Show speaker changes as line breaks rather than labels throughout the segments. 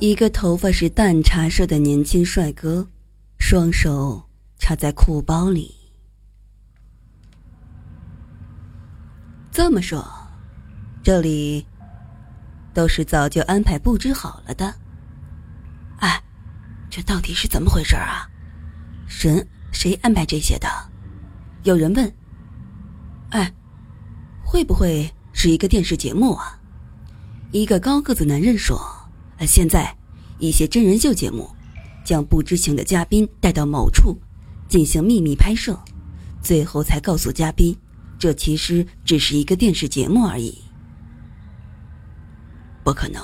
一个头发是淡茶色的年轻帅哥，双手插在裤包里。这么说，这里都是早就安排布置好了的。哎，这到底是怎么回事啊？神，谁安排这些的？有人问。哎，会不会是一个电视节目啊？一个高个子男人说：“现在一些真人秀节目将不知情的嘉宾带到某处进行秘密拍摄，最后才告诉嘉宾，这其实只是一个电视节目而已。”不可能！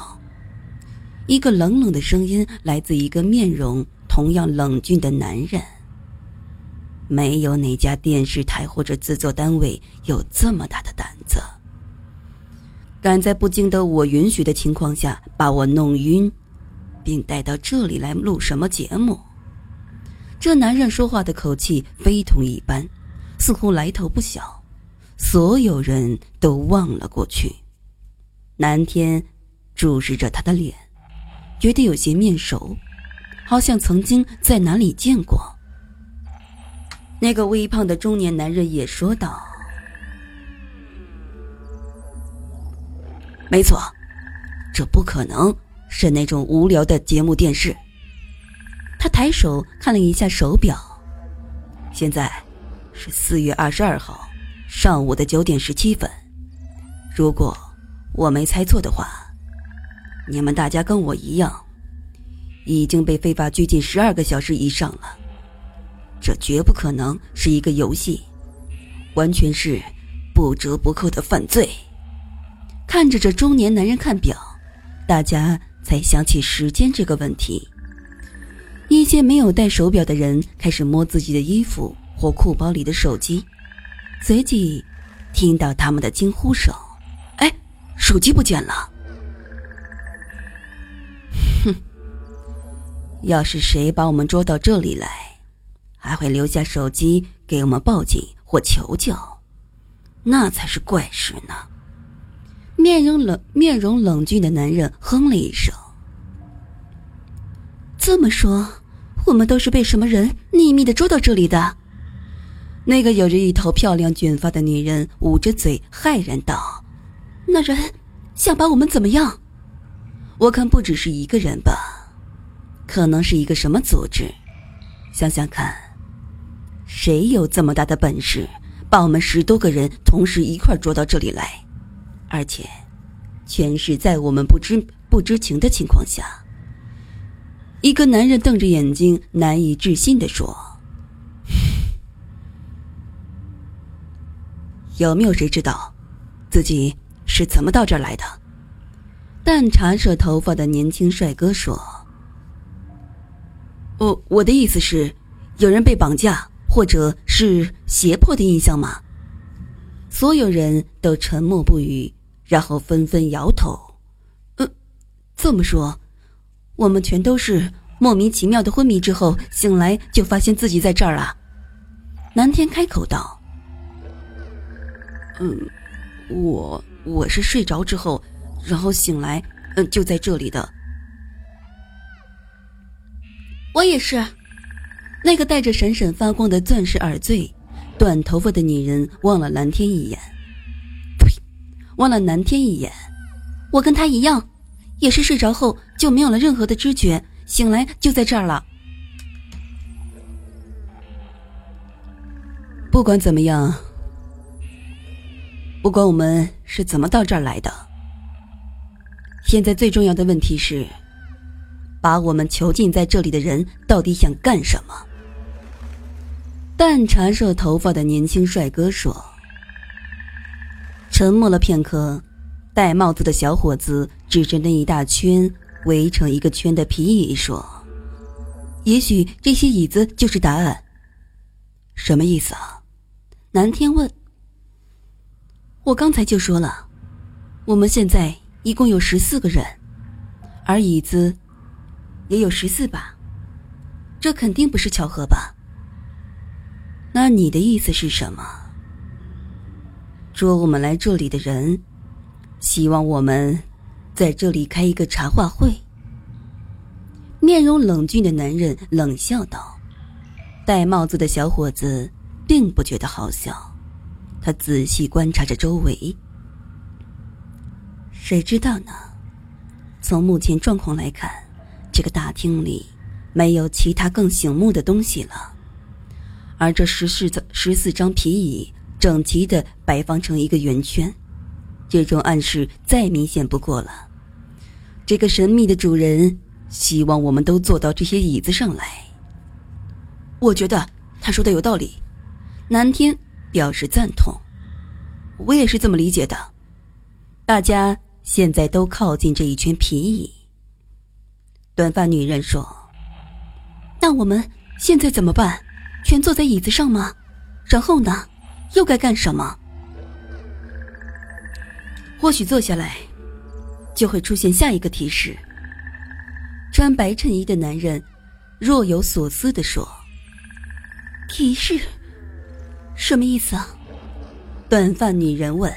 一个冷冷的声音来自一个面容同样冷峻的男人。没有哪家电视台或者制作单位有这么大的胆子，敢在不经得我允许的情况下把我弄晕，并带到这里来录什么节目？这男人说话的口气非同一般，似乎来头不小。所有人都望了过去，南天注视着他的脸，觉得有些面熟，好像曾经在哪里见过。那个微胖的中年男人也说道：“没错，这不可能是那种无聊的节目电视。”他抬手看了一下手表，现在是四月二十二号上午的九点十七分。如果我没猜错的话，你们大家跟我一样，已经被非法拘禁十二个小时以上了。这绝不可能是一个游戏，完全是不折不扣的犯罪。看着这中年男人看表，大家才想起时间这个问题。一些没有戴手表的人开始摸自己的衣服或裤包里的手机，随即听到他们的惊呼声：“哎，手机不见了！”哼，要是谁把我们捉到这里来，还会留下手机给我们报警或求救，那才是怪事呢。面容冷、面容冷峻的男人哼了一声。这么说，我们都是被什么人秘密的捉到这里的？那个有着一头漂亮卷发的女人捂着嘴，骇然道：“那人想把我们怎么样？我看不只是一个人吧，可能是一个什么组织？想想看。”谁有这么大的本事，把我们十多个人同时一块捉到这里来，而且，全是在我们不知不知情的情况下。一个男人瞪着眼睛，难以置信的说：“有没有谁知道，自己是怎么到这儿来的？”淡茶色头发的年轻帅哥说：“我我的意思是，有人被绑架。”或者是胁迫的印象吗？所有人都沉默不语，然后纷纷摇头。嗯，这么说，我们全都是莫名其妙的昏迷之后醒来，就发现自己在这儿了。南天开口道：“嗯，我我是睡着之后，然后醒来，嗯，就在这里的。
我也是。”
那个戴着闪闪发光的钻石耳坠、短头发的女人望了蓝天一眼，望了南天一眼。
我跟他一样，也是睡着后就没有了任何的知觉，醒来就在这儿了。
不管怎么样，不管我们是怎么到这儿来的，现在最重要的问题是，把我们囚禁在这里的人到底想干什么？淡茶色头发的年轻帅哥说：“沉默了片刻，戴帽子的小伙子指着那一大圈围成一个圈的皮椅说：‘也许这些椅子就是答案。’什么意思啊？”南天问。“我刚才就说了，我们现在一共有十四个人，而椅子也有十四把，这肯定不是巧合吧？”那你的意思是什么？捉我们来这里的人，希望我们在这里开一个茶话会。面容冷峻的男人冷笑道：“戴帽子的小伙子并不觉得好笑，他仔细观察着周围。谁知道呢？从目前状况来看，这个大厅里没有其他更醒目的东西了，而这十四张十四张皮椅整齐的摆放成一个圆圈，这种暗示再明显不过了。这个神秘的主人。”希望我们都坐到这些椅子上来。
我觉得他说的有道理。
南天表示赞同，
我也是这么理解的。
大家现在都靠近这一圈皮椅。短发女人说：“
那我们现在怎么办？全坐在椅子上吗？然后呢？又该干什么？
或许坐下来，就会出现下一个提示。”穿白衬衣的男人若有所思地说：“
提示，什么意思啊？”
短发女人问。